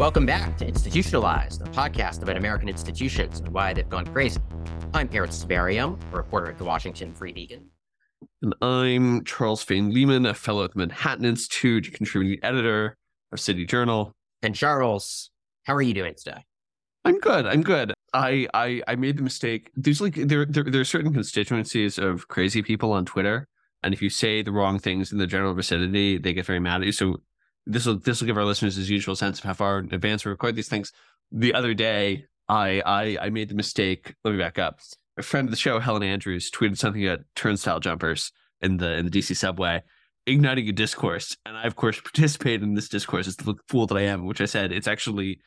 Welcome back to Institutionalized, a podcast about American institutions and why they've gone crazy. I'm Aaron Sibarium, a reporter at the Washington Free Beacon. And I'm Charles Fain Lehman, a fellow at the Manhattan Institute, contributing editor of City Journal. And Charles, how are you doing today? I'm good. I'm good. I I, I made the mistake. There's like there, there there are certain constituencies of crazy people on Twitter, and if you say the wrong things in the general vicinity, they get very mad at you. So this will this will give our listeners his usual sense of how far in advance we record these things. The other day, I I I made the mistake. Let me back up. A friend of the show, Helen Andrews, tweeted something about turnstile jumpers in the in the DC subway, igniting a discourse. And I, of course, participated in this discourse as the fool that I am, which I said it's actually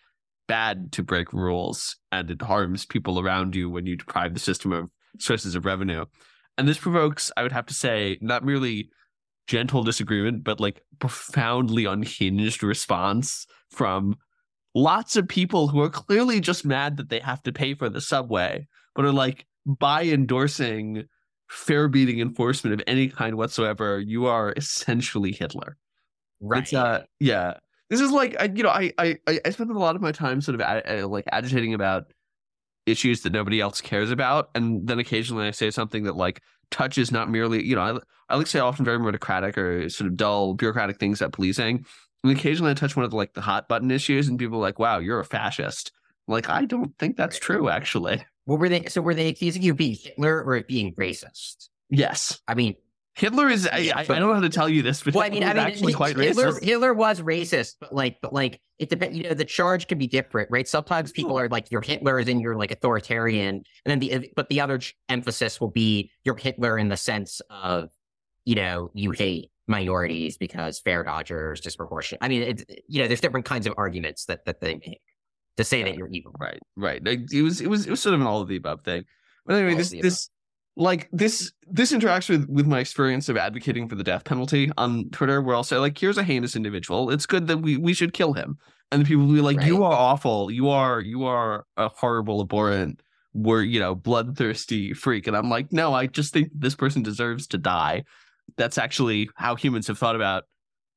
bad to break rules and it harms people around you when you deprive the system of sources of revenue. And this provokes, I would have to say, not merely gentle disagreement, but like profoundly unhinged response from lots of people who are clearly just mad that they have to pay for the subway, but are like, by endorsing fare beating enforcement of any kind whatsoever, you are essentially Hitler. Right. It's, uh, yeah. This is like, I, you know, I, I, I spend a lot of my time sort of uh, like agitating about issues that nobody else cares about. And then occasionally I say something that like touches not merely, you know, I, I like to say often very meritocratic or sort of dull bureaucratic things at policing. And occasionally I touch one of the, like the hot button issues and people are like, wow, you're a fascist. like, I don't think that's true, actually. What were they? So were they accusing you of being Hitler or of being racist? Yes. I mean, Hitler is. I, I, I don't know how to tell you this, but well, I mean, I mean, actually quite Hitler, racist. Hitler was racist, but like, but like, it depends. You know, the charge can be different, right? Sometimes people are like, "You're Hitler," is in your like authoritarian, and then the but the other emphasis will be you're Hitler in the sense of, you know, you hate minorities because fare dodgers disproportionate. I mean, it's you know, there's different kinds of arguments that that they make to say that you're evil. Right, right. Like, it was, it was, it was sort of an all of the above thing. But anyway, All this, this, like this, this interacts with with my experience of advocating for the death penalty on Twitter, where I'll say like, "Here's a heinous individual. It's good that we we should kill him." And the people will be like, Right. "You are awful. You are you are a horrible abhorrent." We're you know bloodthirsty freak, and I'm like, no, I just think this person deserves to die. That's actually how humans have thought about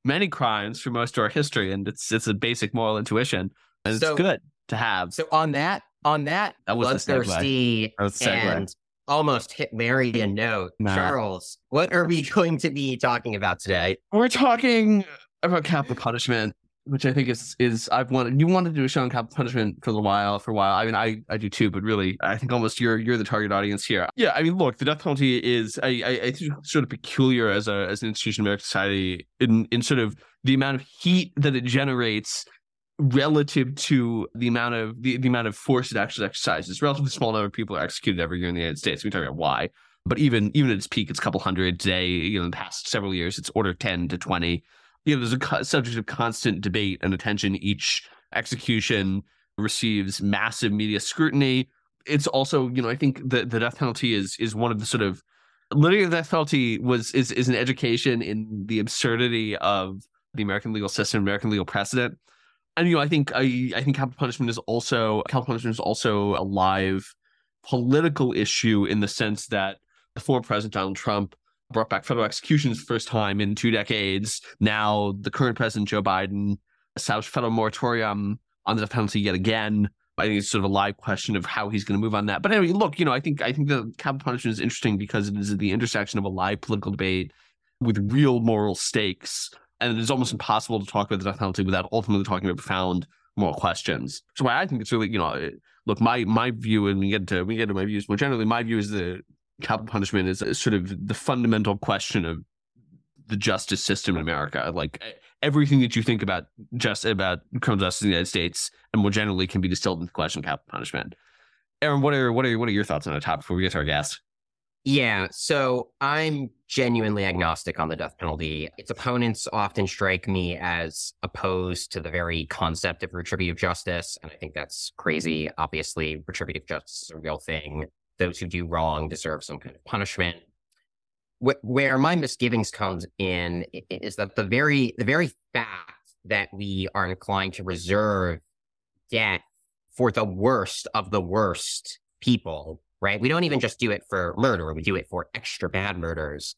many crimes for most of our history, and it's it's a basic moral intuition, and So- it's good to have. So on that, on that, That was bloodthirsty That was the segue. hit Mary Hitlerian note, Nah. Charles, what are we going to be talking about today? We're talking about capital punishment, which I think is is I've wanted you wanted to do a show on capital punishment for a while for a while. I mean, I I do too, but really, I think almost you're you're the target audience here. Yeah, I mean, look, the death penalty is I I, I think sort of peculiar as a as an institution in American society in in sort of the amount of heat that it generates relative to the amount of the, the amount of force it actually exercises. Relatively small number of people are executed every year in the United States. We talk about why. But even even at its peak, it's a couple hundred today. You know, in the past several years, it's order ten to twenty. You know, there's a subject of constant debate and attention. Each execution receives massive media scrutiny. It's also, you know, I think the the death penalty is is one of the sort of literally the death penalty was is is an education in the absurdity of the American legal system, American legal precedent. And you know, I think I I think capital punishment is also capital punishment is also a live political issue in the sense that the former president Donald Trump brought back federal executions first time in two decades. Now the current president Joe Biden established federal moratorium on the death penalty yet again. I think it's sort of a live question of how he's going to move on that. But anyway, look, you know, I think I think the capital punishment is interesting because it is at the intersection of a live political debate with real moral stakes, and it is almost impossible to talk about the death penalty without ultimately talking about profound moral questions. So I think it's really, you know, look, my my view, and we get to we get to my views more generally. My view is the capital punishment is sort of the fundamental question of the justice system in America. Like everything that you think about just about criminal justice in the United States and more generally can be distilled into the question of capital punishment. Aaron, what are what are what are your thoughts on the topic before we get to our guest? Yeah, so I'm genuinely agnostic on the death penalty. Its opponents often strike me as opposed to the very concept of retributive justice, and I think that's crazy. Obviously, retributive justice is a real thing. Those who do wrong deserve some kind of punishment. Where my misgivings comes in is that the very the very fact that we are inclined to reserve death for the worst of the worst people right? We don't even just do it for murder; we do it for extra bad murders.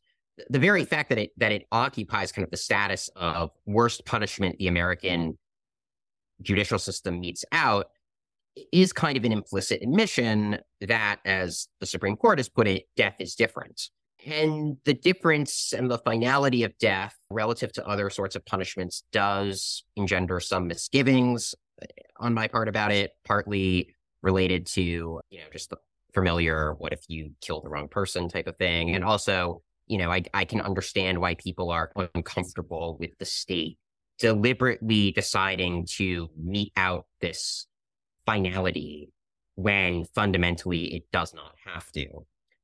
The very fact that it that it occupies kind of the status of worst punishment the American judicial system metes out is kind of an implicit admission that, as the Supreme Court has put it, death is different. And the difference and the finality of death relative to other sorts of punishments does engender some misgivings on my part about it, partly related to, you know, just the familiar what if you kill the wrong person type of thing. And also, you know, I, I can understand why people are uncomfortable with the state deliberately deciding to mete out this finality when fundamentally it does not have to.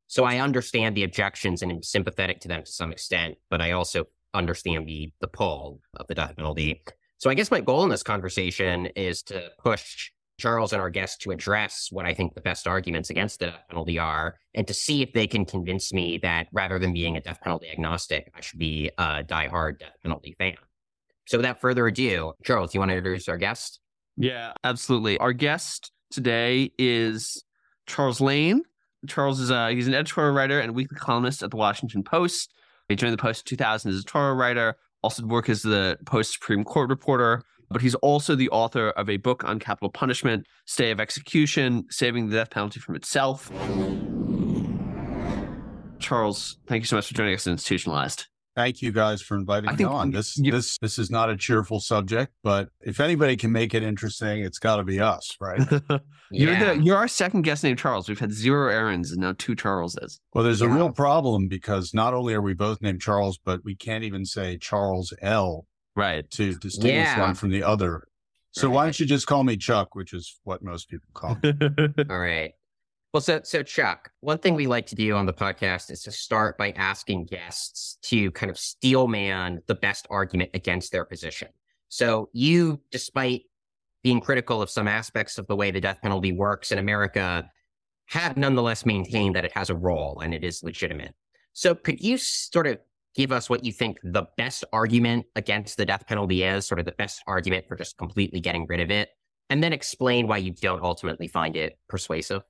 So I understand the objections and am sympathetic to them to some extent, but I also understand the the pull of the death penalty. So I guess my goal in this conversation is to push Charles and our guests to address what I think the best arguments against the death penalty are, and to see if they can convince me that rather than being a death penalty agnostic, I should be a diehard death penalty fan. So without further ado, Charles, do you want to introduce our guest? Yeah, absolutely. Our guest today is Charles Lane. Charles is a, he's an editorial writer and weekly columnist at the Washington Post. He joined the Post in 2000 as a editorial writer, also worked as the Post Supreme Court reporter, but he's also the author of a book on capital punishment, Stay of Execution, Saving the Death Penalty from Itself. Charles, thank you so much for joining us in Institutionalized. Thank you guys for inviting I me think on. This you- this this is not a cheerful subject, but if anybody can make it interesting, it's got to be us, right? You're Yeah. the you're our second guest named Charles. We've had zero Aarons and now two Charleses. well, there's a real problem because not only are we both named Charles, but we can't even say Charles L Right. to distinguish Yeah. one from the other. So why don't you just call me Chuck, which is what most people call me. All right. Well, so so Chuck, one thing we like to do on the podcast is to start by asking guests to kind of steelman the best argument against their position. So you, despite being critical of some aspects of the way the death penalty works in America, have nonetheless maintained that it has a role and it is legitimate. So could you sort of give us what you think the best argument against the death penalty is, sort of the best argument for just completely getting rid of it, and then explain why you don't ultimately find it persuasive?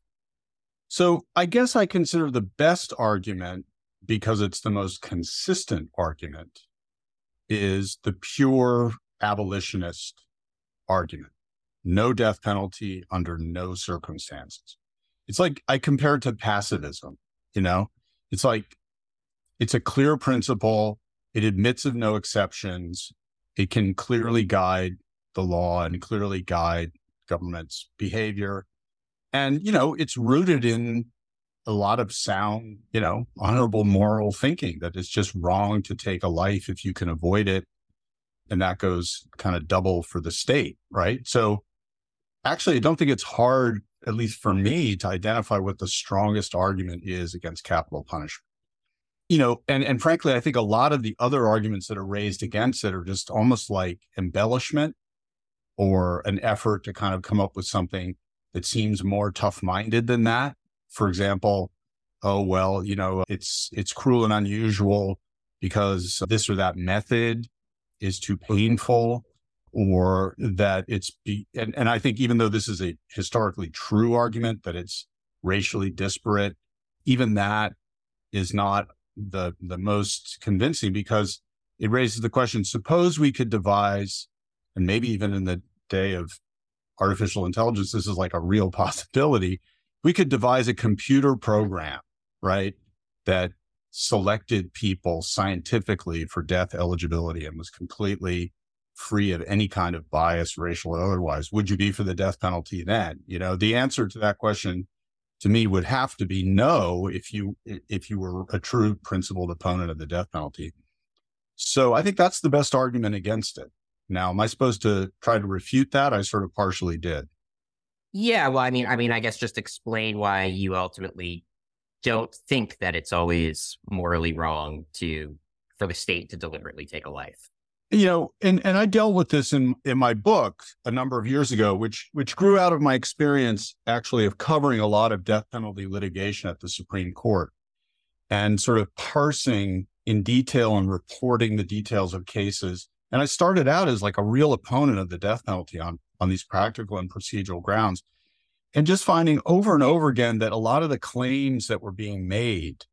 So I guess I consider the best argument because it's the most consistent argument is the pure abolitionist argument. No death penalty under no circumstances. It's like I compare it to pacifism, you know? It's like it's a clear principle, it admits of no exceptions, it can clearly guide the law and clearly guide government's behavior and, you know, it's rooted in a lot of sound, you know, honorable moral thinking that it's just wrong to take a life if you can avoid it. And that goes kind of double for the state, right? So actually, I don't think it's hard, at least for me, to identify what the strongest argument is against capital punishment. You know, and, and frankly, I think a lot of the other arguments that are raised against it are just almost like embellishment or an effort to kind of come up with something that seems more tough minded than that. For example, oh, well, you know, it's, it's cruel and unusual because this or that method is too painful or that it's be, and, and I think even though this is a historically true argument that it's racially disparate, even that is not the, the most convincing because it raises the question, suppose we could devise, and maybe even in the day of artificial intelligence, this is like a real possibility. We could devise a computer program, right? That selected people scientifically for death eligibility and was completely free of any kind of bias, racial or otherwise. Would you be for the death penalty then? You know, the answer to that question to me would have to be no if you if you were a true principled opponent of the death penalty. So I think that's the best argument against it. Now, am I supposed to try to refute that? I sort of partially did. Yeah, well, I mean, I mean, I guess just explain why you ultimately don't think that it's always morally wrong to for the state to deliberately take a life. You know, and and I dealt with this in in my book a number of years ago, which which grew out of my experience actually of covering a lot of death penalty litigation at the Supreme Court and sort of parsing in detail and reporting the details of cases. And I started out as like a real opponent of the death penalty on on these practical and procedural grounds. And just finding over and over again that a lot of the claims that were being made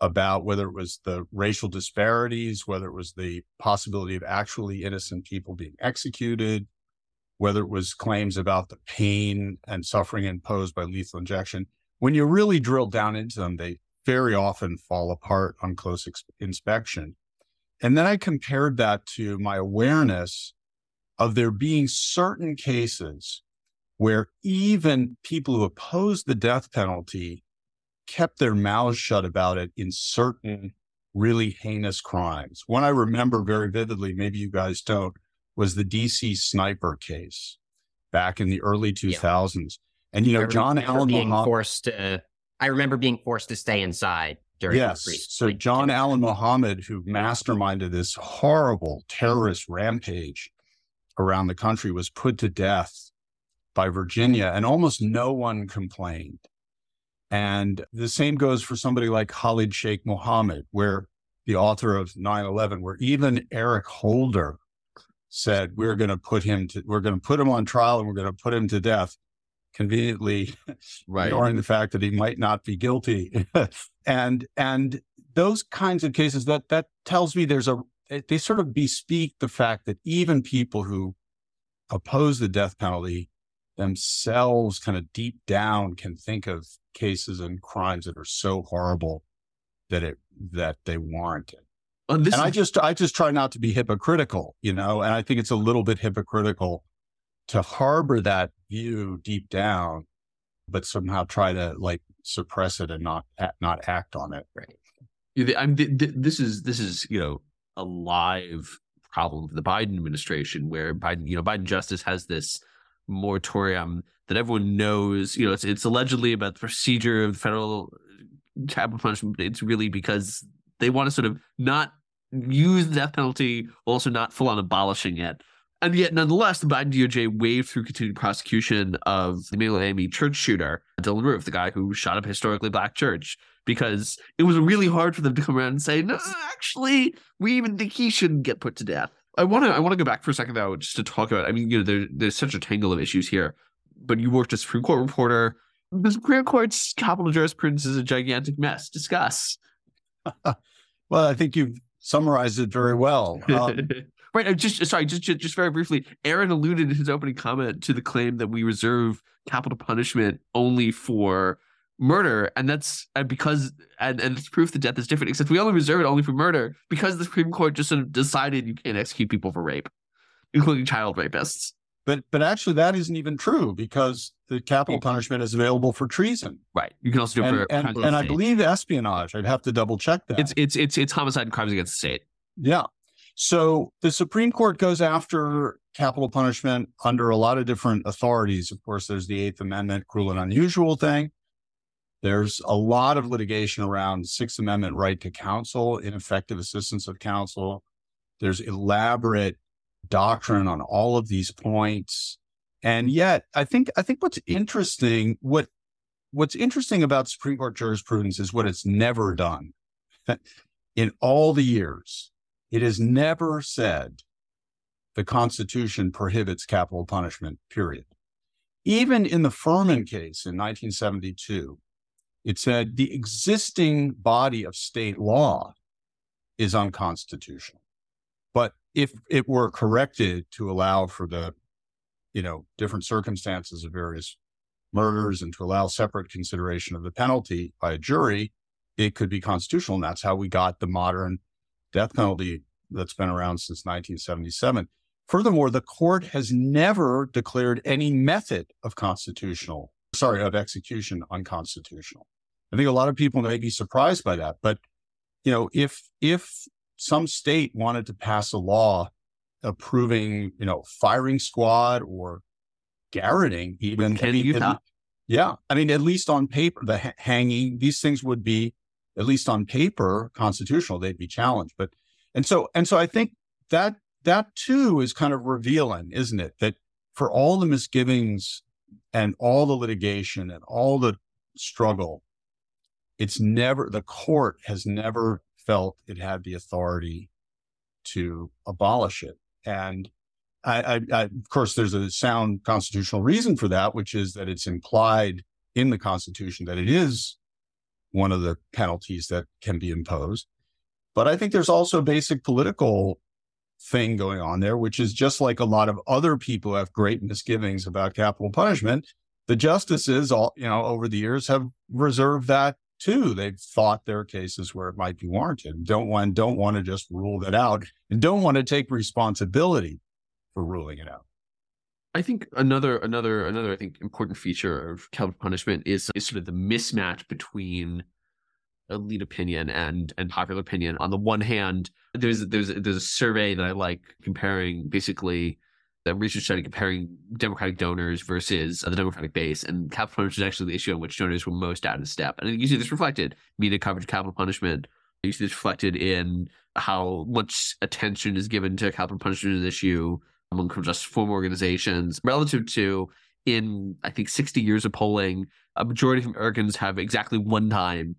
about whether it was the racial disparities, whether it was the possibility of actually innocent people being executed, whether it was claims about the pain and suffering imposed by lethal injection. When you really drill down into them, they very often fall apart on close ex- inspection. And then I compared that to my awareness of there being certain cases where even people who oppose the death penalty kept their mouths shut about it in certain mm. really heinous crimes. One I remember very vividly, maybe you guys don't, was the DC sniper case back in the early 2000s. Yeah. And, you know, John Allen being Muhammad, forced to, I remember being forced to stay inside during Yes. So John Allen Muhammad, who masterminded this horrible terrorist rampage around the country, was put to death by Virginia and almost no one complained. And the same goes for somebody like Khalid Sheikh Mohammed, where the author of 9-11, where even Eric Holder said, we're going to put him to, we're going to put him on trial and we're going to put him to death, conveniently right. ignoring the fact that he might not be guilty. and, and those kinds of cases that, that tells me there's a, they sort of bespeak the fact that even people who oppose the death penalty themselves kind of deep down can think of cases and crimes that are so horrible that it that they warrant it. Well, and is- I just I just try not to be hypocritical, you know, and I think it's a little bit hypocritical to harbor that view deep down, but somehow try to like suppress it and not not act on it. Right. I'm, this is this is you know a live problem of the Biden administration where Biden you know Biden justice has this moratorium that everyone knows. You know, it's it's allegedly about the procedure of federal capital punishment. It's really because they want to sort of not use the death penalty, also not full on abolishing it. And yet, nonetheless, the Biden DOJ waived through continued prosecution of the Miami church shooter, Dylann Roof, the guy who shot up a historically black church, because it was really hard for them to come around and say, no, actually, we even think he shouldn't get put to death. I want to I want to go back for a second though, just to talk about. I mean, you know, there, there's such a tangle of issues here. But you worked as Supreme Court reporter. The Supreme Court's capital jurisprudence is a gigantic mess. Discuss. well, I think you've summarized it very well. Um, right. I'm just sorry. Just, just just very briefly. Aaron alluded in his opening comment to the claim that we reserve capital punishment only for murder, and that's and because and, and it's proof that death is different. Except we only reserve it only for murder because the Supreme Court just sort of decided you can't execute people for rape, including child rapists. But but actually, that isn't even true because the capital mm. punishment is available for treason. Right. You can also do and, it for and, and I believe espionage. I'd have to double check that. It's it's it's it's homicide and crimes against the state. Yeah. So the Supreme Court goes after capital punishment under a lot of different authorities. Of course, there's the Eighth Amendment cruel and unusual thing. There's a lot of litigation around Sixth Amendment right to counsel, ineffective assistance of counsel. There's elaborate doctrine on all of these points. And yet, I think I think what's interesting, what what's interesting about Supreme Court jurisprudence is what it's never done. In all the years, it has never said the Constitution prohibits capital punishment, period. Even in the Furman case in 1972, it said the existing body of state law is unconstitutional. But if it were corrected to allow for the, you know, different circumstances of various murders and to allow separate consideration of the penalty by a jury, it could be constitutional. And that's how we got the modern death penalty that's been around since 1977. Furthermore, the court has never declared any method of constitutional, sorry, of execution unconstitutional. I think a lot of people may be surprised by that. But, you know, if, if some state wanted to pass a law approving, you know, firing squad or garroting, even in Utah. yeah. I mean, at least on paper, the ha- hanging, these things would be, at least on paper, constitutional. They'd be challenged. But, and so, and so I think that, that too is kind of revealing, isn't it? That for all the misgivings and all the litigation and all the struggle it's never, the court has never felt it had the authority to abolish it. And I, I, I, of course, there's a sound constitutional reason for that, which is that it's implied in the Constitution that it is one of the penalties that can be imposed. But I think there's also a basic political thing going on there, which is just like a lot of other people have great misgivings about capital punishment. The justices, all you know, over the years have reserved that too. They've thought there are cases where it might be warranted. Don't want don't want to just rule that out and don't want to take responsibility for ruling it out. I think another another another I think important feature of capital punishment is is sort of the mismatch between elite opinion and and popular opinion. On the one hand, there's there's there's a survey that I like comparing basically the research study comparing Democratic donors versus uh, the Democratic base, and capital punishment is actually the issue on which donors were most out of step. And you see this reflected media coverage of capital punishment. You see this reflected in how much attention is given to capital punishment as an issue among justice reform organizations relative to in I think 60 years of polling, a majority of Americans have exactly one time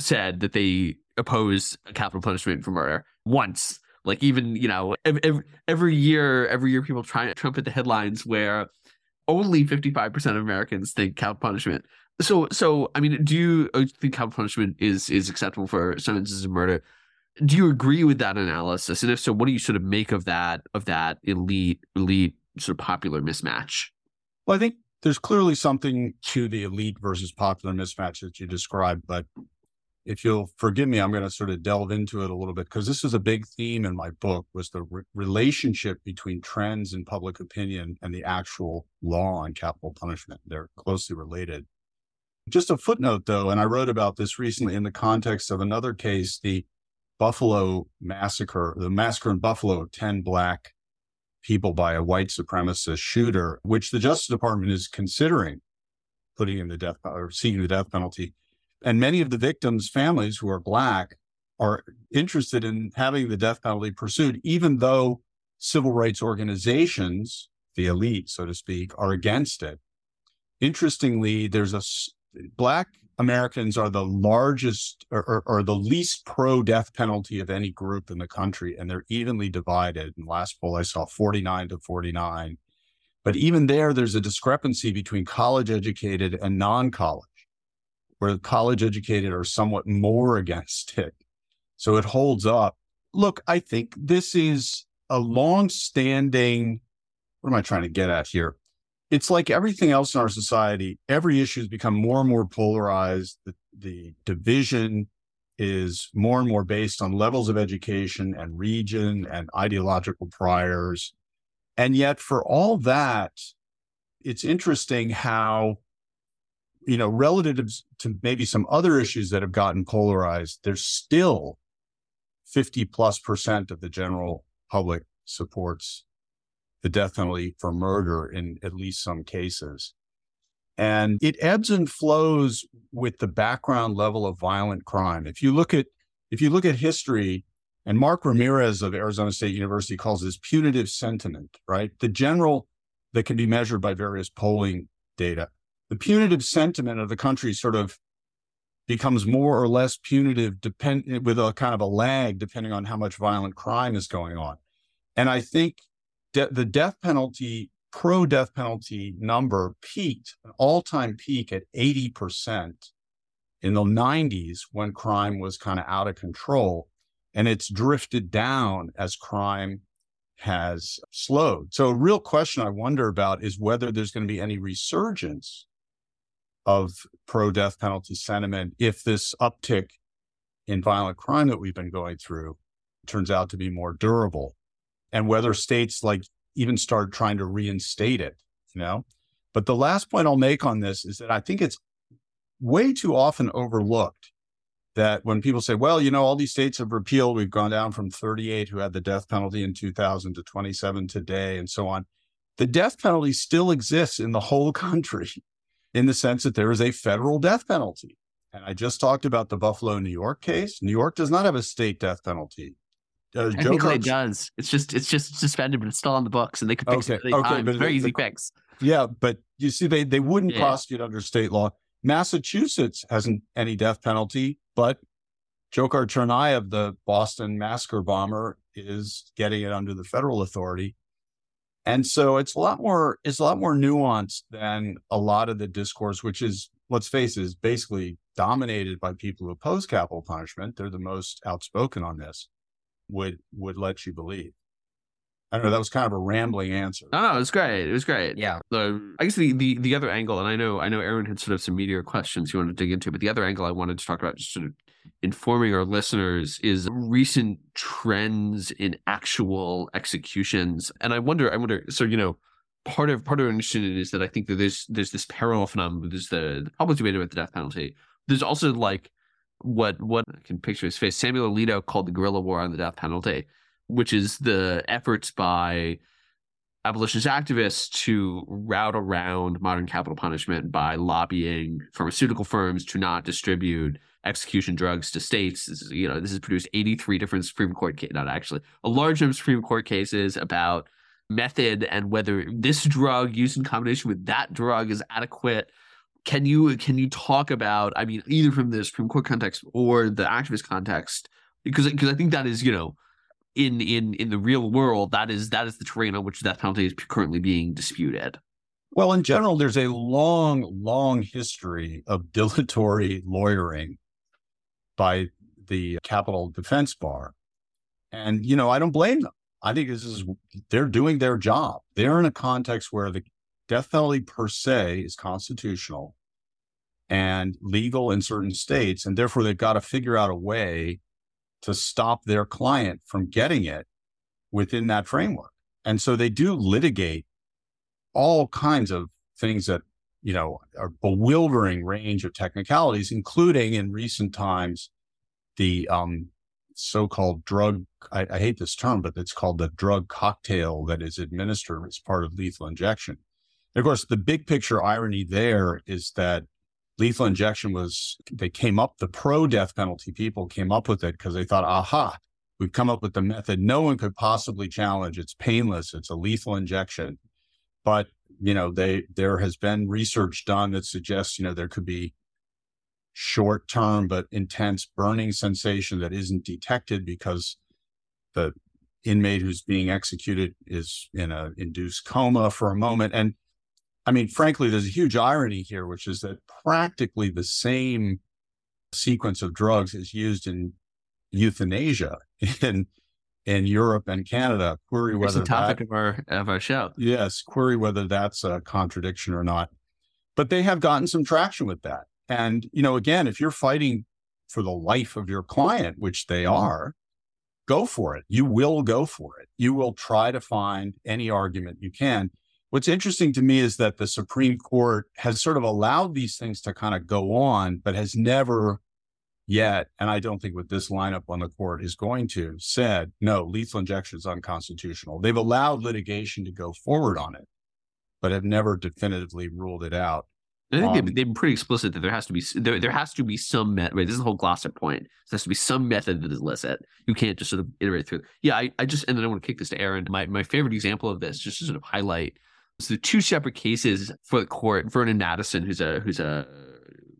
said that they oppose capital punishment for murder once. Like even you know every, every year, every year people try to trumpet the headlines where only 55% of Americans think capital punishment. So so I mean, do you uh, think capital punishment is is acceptable for some instances of murder? Do you agree with that analysis? And if so, what do you sort of make of that of that elite elite sort of popular mismatch? Well, I think there's clearly something to the elite versus popular mismatch that you described, but if you'll forgive me, I'm going to sort of delve into it a little bit because this is a big theme in my book was the re- relationship between trends in public opinion and the actual law on capital punishment. They're closely related. Just a footnote though, and I wrote about this recently in the context of another case, the Buffalo massacre, the massacre in Buffalo, 10 black people by a white supremacist shooter, which the Justice Department is considering putting in the death or seeking the death penalty and many of the victims' families who are Black are interested in having the death penalty pursued, even though civil rights organizations, the elite, so to speak, are against it. Interestingly, there's a Black Americans are the largest or, or, or the least pro death penalty of any group in the country, and they're evenly divided. In last poll, I saw 49 to 49. But even there, there's a discrepancy between college educated and non college where the college educated are somewhat more against it. So it holds up. Look, I think this is a long standing, what am I trying to get at here? It's like everything else in our society, every issue has become more and more polarized. The, the division is more and more based on levels of education and region and ideological priors. And yet, for all that, it's interesting how you know, relative to maybe some other issues that have gotten polarized, there's still 50 plus percent of the general public supports the death penalty for murder in at least some cases. And it ebbs and flows with the background level of violent crime. If you look at if you look at history, and Mark Ramirez of Arizona State University calls this punitive sentiment, right? The general that can be measured by various polling data the punitive sentiment of the country sort of becomes more or less punitive depend with a kind of a lag depending on how much violent crime is going on. And I think de- the death penalty, pro death penalty number peaked, an all time peak at 80% in the 90s when crime was kind of out of control. And it's drifted down as crime has slowed. So, a real question I wonder about is whether there's going to be any resurgence of pro death penalty sentiment if this uptick in violent crime that we've been going through turns out to be more durable and whether states like even start trying to reinstate it, you know? But the last point I'll make on this is that I think it's way too often overlooked that when people say, well, you know, all these states have repealed, we've gone down from 38 who had the death penalty in 2000 to 27 today and so on. The death penalty still exists in the whole country in the sense that there is a federal death penalty. And I just talked about the Buffalo, New York case. New York does not have a state death penalty. Uh, I think it does. It's just it's just suspended, but it's still on the books, and they could fix okay, it. Okay, but very easy fix. Yeah, but you see, they they wouldn't yeah. prosecute under state law. Massachusetts hasn't any death penalty, but Dzhokhar Tsarnaev, the Boston massacre bomber, is getting it under the federal authority. And so it's a lot more it's a lot more nuanced than a lot of the discourse, which is let's face it, is basically dominated by people who oppose capital punishment. They're the most outspoken on this. Would would let you believe. I don't know. That was kind of a rambling answer. No, no, it was great. It was great. Yeah. The I guess the, the the other angle, and I know I know Aaron had sort of some meteor questions you wanted to dig into, but the other angle I wanted to talk about, just sort of informing our listeners, is recent trends in actual executions. And I wonder, I wonder, so you know, part of part of interested in is that I think that there's there's this parallel phenomenon. There's the, the public debate about the death penalty. There's also like what what I can picture his face. Samuel Alito called the guerrilla war on the death penalty which is the efforts by abolitionist activists to route around modern capital punishment by lobbying pharmaceutical firms to not distribute execution drugs to states. This is, you know, this has produced 83 different Supreme Court cases, not actually, a large number of Supreme Court cases about method and whether this drug used in combination with that drug is adequate. Can you can you talk about, I mean, either from the Supreme Court context or the activist context? Because because I think that is, you know, in in in the real world, that is that is the terrain on which death penalty is currently being disputed. Well, in general, there's a long, long history of dilatory lawyering by the capital defense bar. And, you know, I don't blame them. I think this is, they're doing their job. They're in a context where the death penalty per se is constitutional and legal in certain states. And therefore, they've got to figure out a way to stop their client from getting it within that framework. And so they do litigate all kinds of things that, you know, a bewildering range of technicalities, including in recent times, the um, so-called drug, I, I hate this term, but it's called the drug cocktail that is administered as part of lethal injection. And of course, the big picture irony there is that lethal injection was they came up the pro death penalty people came up with it because they thought aha we've come up with the method. No one could possibly challenge. It's painless. It's a lethal injection. But you know they there has been research done that suggests you know there could be short term but intense burning sensation that isn't detected because the inmate who's being executed is in a induced coma for a moment. And I mean, frankly, there's a huge irony here, which is that practically the same sequence of drugs is used in euthanasia in in Europe and Canada. Query it's whether the topic that, of our of our show. Yes, query whether that's a contradiction or not. But they have gotten some traction with that. And you know, again, if you're fighting for the life of your client, which they are, go for it. You will go for it. You will try to find any argument you can. What's interesting to me is that the Supreme Court has sort of allowed these things to kind of go on, but has never yet, and I don't think with this lineup on the court is going to, said, no, lethal injection is unconstitutional. They've allowed litigation to go forward on it, but have never definitively ruled it out. I think Um, they've, they've been pretty explicit that there has to be there, there has to be some method. Right, this is the whole Glossip point. There has to be some method that is illicit. You can't just sort of iterate through. Yeah, I, I just and then I want to kick this to Aaron. My my favorite example of this, just to sort of highlight, is the two separate cases for the court. Vernon Madison, who's a who's a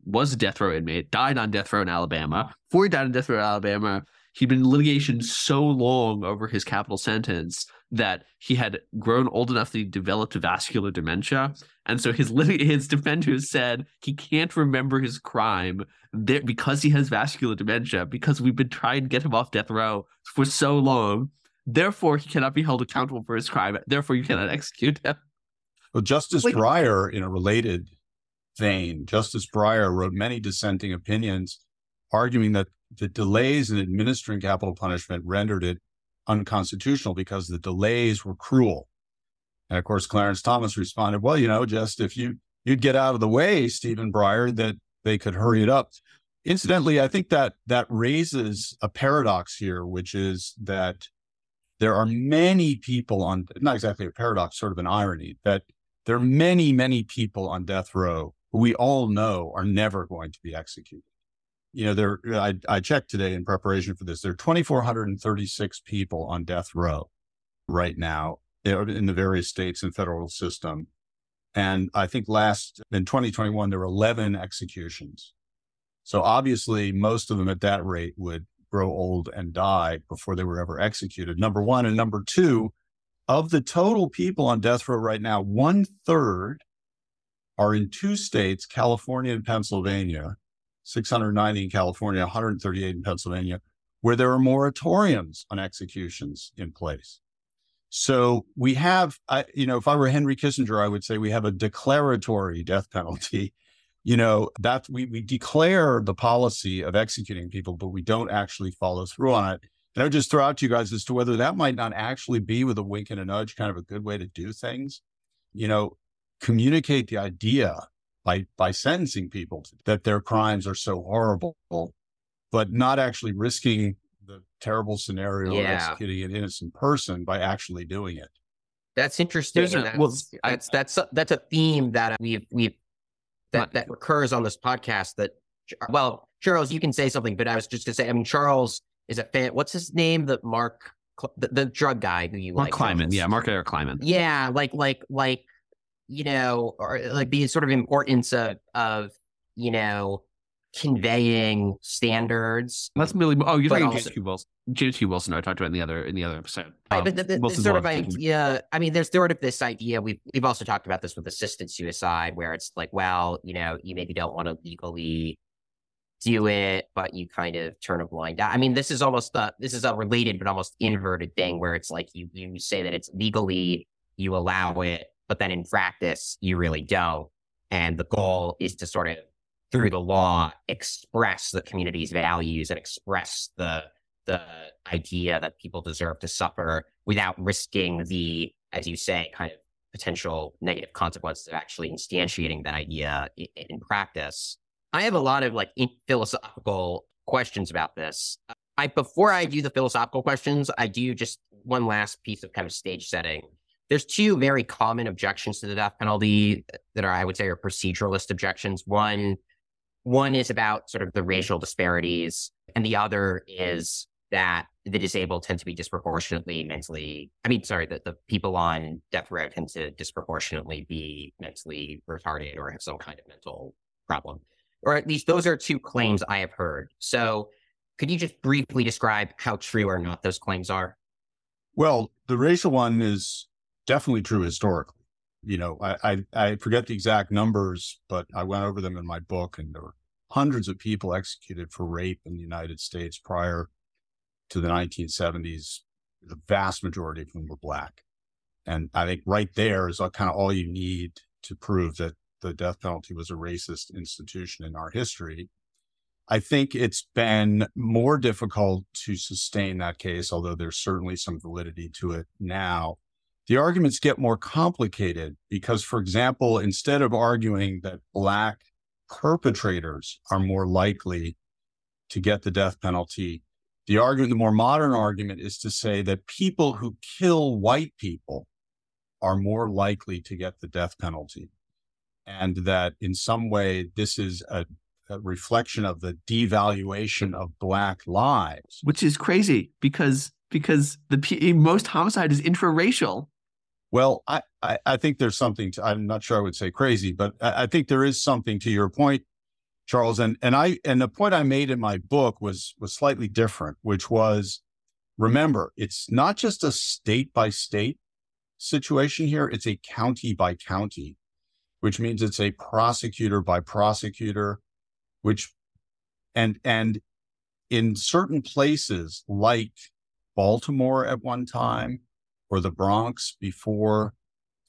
was a death row inmate, died on death row in Alabama. Before he died on death row in Alabama, he'd been in litigation so long over his capital sentence that he had grown old enough that he developed vascular dementia. And so his lit- his defenders said he can't remember his crime there because he has vascular dementia, because we've been trying to get him off death row for so long. Therefore, he cannot be held accountable for his crime. Therefore, you cannot execute him. Well, Justice Wait. Breyer, in a related vein, Justice Breyer wrote many dissenting opinions arguing that the delays in administering capital punishment rendered it unconstitutional because the delays were cruel. And of course, Clarence Thomas responded, well, you know, just if you, you'd get out of the way, Stephen Breyer, that they could hurry it up. Incidentally, I think that that raises a paradox here, which is that there are many people on, not exactly a paradox, sort of an irony, that there are many, many people on death row we all know are never going to be executed. You know, there, uh, I, I checked today in preparation for this. There are 2,436 people on death row right now eh, in the various states and federal system. And I think last in 2021, there were 11 executions. So obviously, most of them at that rate would grow old and die before they were ever executed. Number one. And number two, of the total people on death row right now, one third are in two states, California and Pennsylvania, 690 in California, 138 in Pennsylvania, where there are moratoriums on executions in place. So we have, I, you know, if I were Henry Kissinger, I would say we have a declaratory death penalty. You know, that we, we declare the policy of executing people, but we don't actually follow through on it. And I would just throw out to you guys as to whether that might not actually be with a wink and a nudge, kind of a good way to do things. You know, communicate the idea by by sentencing people that their crimes are so horrible, but not actually risking the terrible scenario Yeah. of executing an innocent person by actually doing it. That's interesting. A- that's, well, I- that's that's that's a theme that we've we've that that recurs on this podcast. That well, Charles, you can say something, but I was just going to say, I mean, Charles is a fan. What's his name? The Mark, the, the drug guy who you Mark like, Kleiman. Yeah, Mark A. R. Kleiman. Yeah, like like like you know, or like the sort of importance of of you know conveying standards. That's really. Oh, you're talking also- James Q. Wilson. James Q. Wilson. I talked about in the other in the other episode. Right, Um, but the, the, the sort of idea, I mean, there's sort of this idea. We've we've also talked about this with assisted suicide, where it's like, well, you know, you maybe don't want to legally do it, but you kind of turn a blind eye. I mean, this is almost uh, this is a related but almost inverted thing, where it's like you you say that it's legally you allow it, but then in practice you really don't, and the goal is to sort of through the law express the community's values and express the the idea that people deserve to suffer without risking the, as you say, kind of potential negative consequences of actually instantiating that idea in, in practice. I have a lot of like philosophical questions about this. I before I do the philosophical questions, I do just one last piece of kind of stage setting. There's two very common objections to the death penalty that are, I would say, are proceduralist objections. One, one is about sort of the racial disparities, and the other is that the disabled tend to be disproportionately mentally i mean sorry that the people on death row tend to disproportionately be mentally retarded or have some kind of mental problem. Or at least those are two claims i have heard. So could you just briefly describe how true or not those claims are? Well, the racial one is definitely true historically. You know, I, I, I forget the exact numbers, but I went over them in my book, and there were hundreds of people executed for rape in the United States prior to the 1970s. The vast majority of whom were black. And I think right there is uh, kind of all you need to prove that the death penalty was a racist institution in our history. I think it's been more difficult to sustain that case, although there's certainly some validity to it now. The arguments get more complicated because, for example, instead of arguing that Black perpetrators are more likely to get the death penalty, the argument, the more modern argument is to say that people who kill white people are more likely to get the death penalty. And that in some way, this is a a reflection of the devaluation of black lives. which is crazy because because the most homicide is intraracial. Well, I, I, I think there's something to, I'm not sure I would say crazy, but I, I think there is something to your point, Charles. And, and I, and the point I made in my book was, was slightly different, which was remember, it's not just a state by state situation here. It's a county by county, which means it's a prosecutor by prosecutor, which, and, and in certain places like Baltimore at one time, or the Bronx before,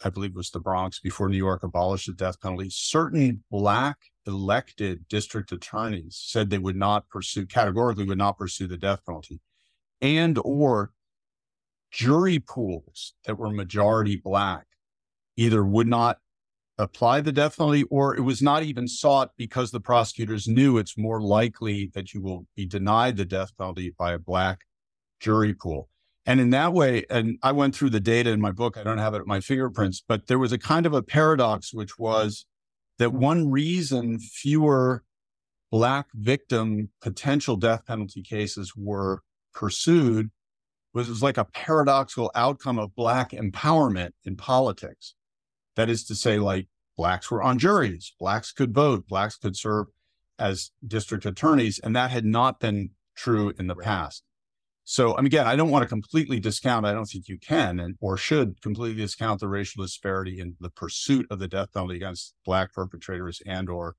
I believe it was the Bronx before New York abolished the death penalty, certain black elected district attorneys said they would not pursue, categorically would not pursue the death penalty and or jury pools that were majority black either would not apply the death penalty or it was not even sought because the prosecutors knew it's more likely that you will be denied the death penalty by a black jury pool. And in that way, and I went through the data in my book, I don't have it at my fingerprints, but there was a kind of a paradox, which was that one reason fewer black victim potential death penalty cases were pursued was was like a paradoxical outcome of black empowerment in politics. That is to say, like blacks were on juries, blacks could vote, blacks could serve as district attorneys, and that had not been true in the past. So, mean, again, I don't want to completely discount, I don't think you can and or should completely discount the racial disparity in the pursuit of the death penalty against black perpetrators and or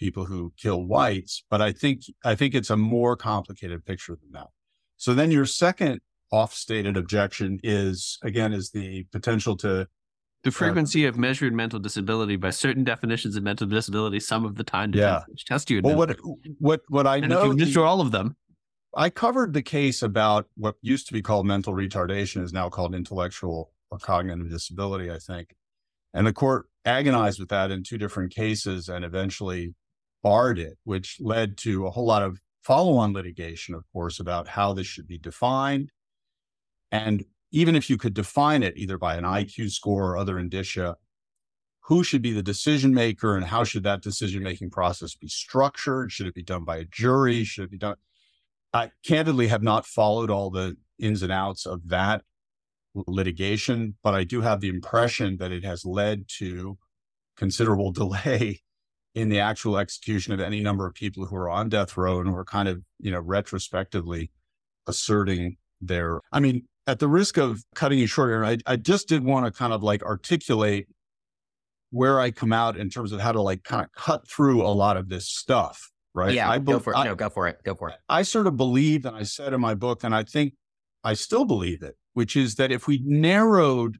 people who kill whites. But I think I think it's a more complicated picture than that. So then your second off-stated objection is again is the potential to the uh, frequency of measured mental disability by certain definitions of mental disability some of the time Yeah. test you well what what what I and if know you the- all of them I covered the case about what used to be called mental retardation is now called intellectual or cognitive disability, I think. And the court agonized with that in two different cases and eventually barred it, which led to a whole lot of follow on litigation, of course, about how this should be defined. And even if you could define it either by an IQ score or other indicia, who should be the decision maker and how should that decision making process be structured? Should it be done by a jury? Should it be done? I candidly have not followed all the ins and outs of that litigation, but I do have the impression that it has led to considerable delay in the actual execution of any number of people who are on death row and who are kind of, you know, retrospectively asserting their, I mean, at the risk of cutting you short here, I, I just did want to kind of like articulate where I come out in terms of how to like kind of cut through a lot of this stuff. Right. Yeah, I, go for it. I- no, go for it. Go for it. I sort of believe, and I said in my book, and I think I still believe it, which is that if we narrowed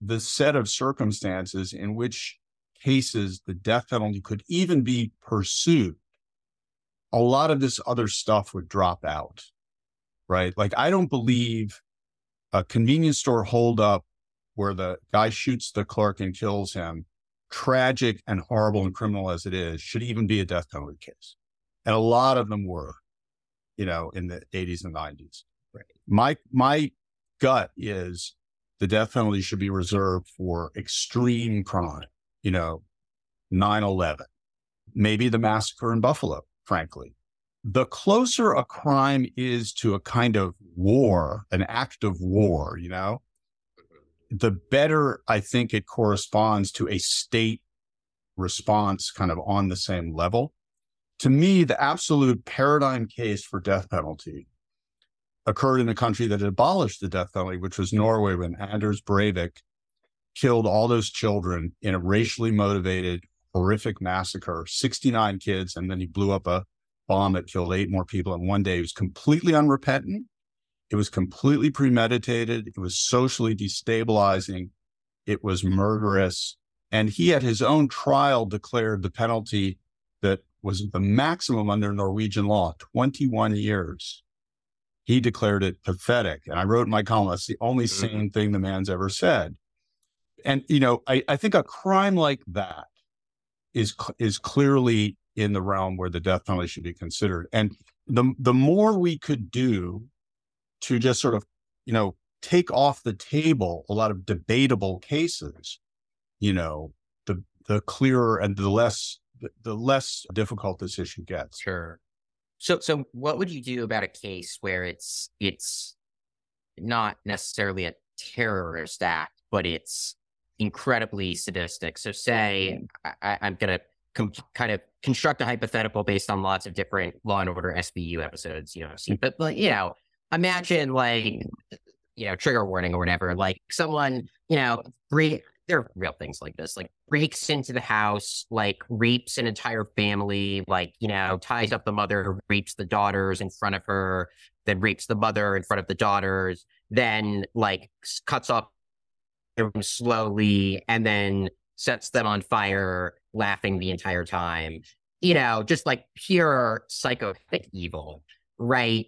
the set of circumstances in which cases the death penalty could even be pursued, a lot of this other stuff would drop out. Right. Like, I don't believe a convenience store holdup where the guy shoots the clerk and kills him, tragic and horrible and criminal as it is, should even be a death penalty case. And a lot of them were, you know, in the 80s and 90s. Right. My my gut is the death penalty should be reserved for extreme crime, you know, 9/11, maybe the massacre in Buffalo, frankly. The closer a crime is to a kind of war, an act of war, you know, the better I think it corresponds to a state response kind of on the same level. To me, the absolute paradigm case for death penalty occurred in a country that abolished the death penalty, which was Norway when Anders Breivik killed all those children in a racially motivated, horrific massacre, 69 kids, and then he blew up a bomb that killed eight more people in one day. He was completely unrepentant. It was completely premeditated. It was socially destabilizing. It was murderous. And he at his own trial declared the penalty that was the maximum under Norwegian law, 21 years. He declared it pathetic. And I wrote in my column, that's the only Mhm. sane thing the man's ever said. And, you know, I, I think a crime like that is, is clearly in the realm where the death penalty should be considered. And the, the more we could do to just sort of, you know, take off the table a lot of debatable cases, you know, the, the clearer and the less, the, the less difficult this issue gets. Sure. So, so what would you do about a case where it's it's not necessarily a terrorist act, but it's incredibly sadistic? So, say mm-hmm. I, I- I'm going to com- kind of construct a hypothetical based on lots of different Law and Order SVU episodes, you know, seen, mm-hmm. but but you know, imagine like you know trigger warning or whatever, like someone you know break. There are real things like this, like breaks into the house, like rapes an entire family, like, you know, ties up the mother, rapes the daughters in front of her, then rapes the mother in front of the daughters, then like cuts off them slowly and then sets them on fire, laughing the entire time. You know, just like pure psychopathic evil, right?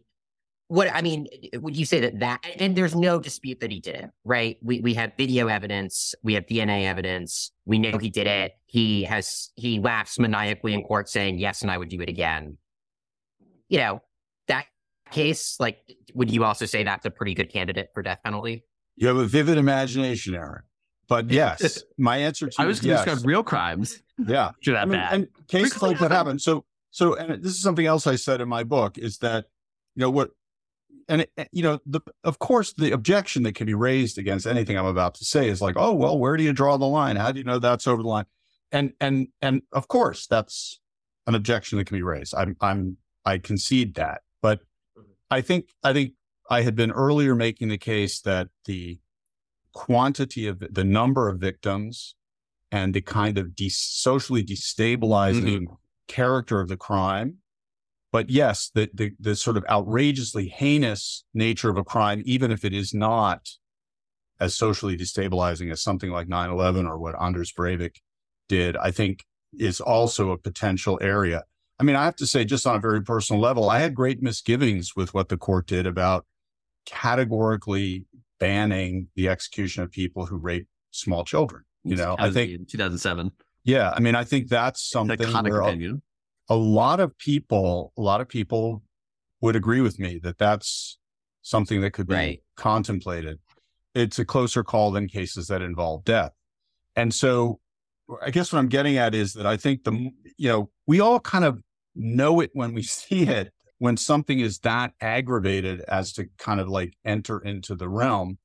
What I mean, eh, eh, would you say that that and there's no dispute that he did it, right? We we have video evidence, we have DNA evidence, we know he did it. He has he laughs maniacally in court saying, Yes, and I would do it again. You know, that case, like, would you also say that's a pretty good candidate for death penalty? You have a vivid imagination, Aaron. But yes, my answer to i was is going to yes. describe real crimes Yeah. should I have mean, that and cases like that happen. happen. So, so, and this is something else I said in my book is that, you know, what, and it, eh, you know, the, of course, the objection that can be raised against anything I'm about to say is like, oh, well, where do you draw the line? How do you know that's over the line? And, and, and of course, that's an objection that can be raised. I'm, I'm, I concede that, but mm-hmm. I think, I think I had been earlier making the case that the quantity of the number of victims and the kind of de- socially destabilizing mm-hmm. character of the crime But yes, the, the, the sort of outrageously heinous nature of a crime, even if it is not as socially destabilizing as something like 9-11 or what Anders Breivik did, I think is also a potential area. I mean, I have to say, just on a very personal level, I had great misgivings with what the court did about categorically banning the execution of people who rape small children. You know, I think in 2007. Yeah, I mean, I think that's something where a, a lot of people, a lot of people would agree with me that that's something that could be right. contemplated. It's a closer call than cases that involve death. And so I guess what I'm getting at is that I think the, you know, we all kind of know it when we see it, when something is that aggravated as to kind of like enter into the realm.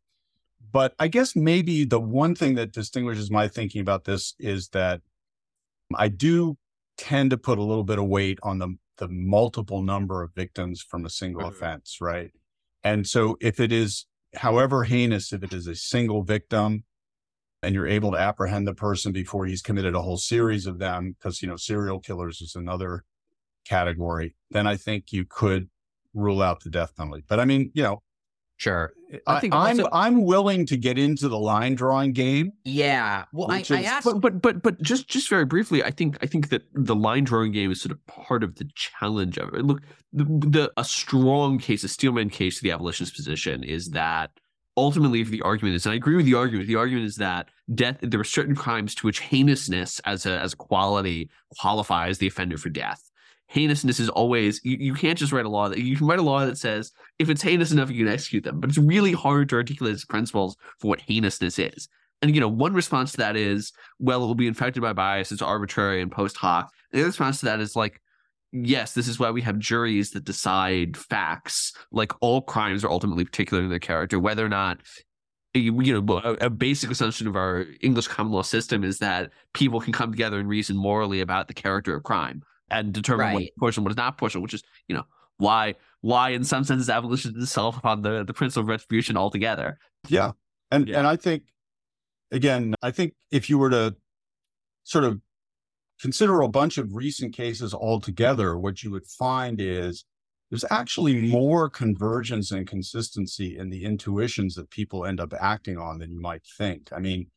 But I guess maybe the one thing that distinguishes my thinking about this is that I do tend to put a little bit of weight on the the multiple number of victims from a single mm-hmm. offense, right? And so if it is however heinous, if it is a single victim and you're able to apprehend the person before he's committed a whole series of them, because you know, serial killers is another category, then I think you could rule out the death penalty. But I mean, you know, Sure. I think I, am I'm, I'm willing to get into the line drawing game. Yeah. Well, I, is, I asked, but, but but but just just very briefly, I think I think that the line drawing game is sort of part of the challenge of it. Look, the, the a strong case, a steelman case to the abolitionist position is that ultimately, if the argument is, and I agree with the argument, the argument is that death there are certain crimes to which heinousness as a as a quality qualifies the offender for death heinousness is always you, you can't just write a law that you can write a law that says if it's heinous enough you can execute them. But it's really hard to articulate its principles for what heinousness is. And you know one response to that is well it will be infected by bias it's arbitrary and post hoc. The other response to that is like yes this is why we have juries that decide facts like all crimes are ultimately particular in their character whether or not you know a, basic assumption of our english common law system is that people can come together and reason morally about the character of crime and determine right. what is portion, what is not portion, which is, you know, why why in some senses abolition itself upon the, the principle of retribution altogether. Yeah. And yeah. and I think again, I think if you were to sort of consider a bunch of recent cases altogether, what you would find is there's actually more convergence and consistency in the intuitions that people end up acting on than you might think. I mean,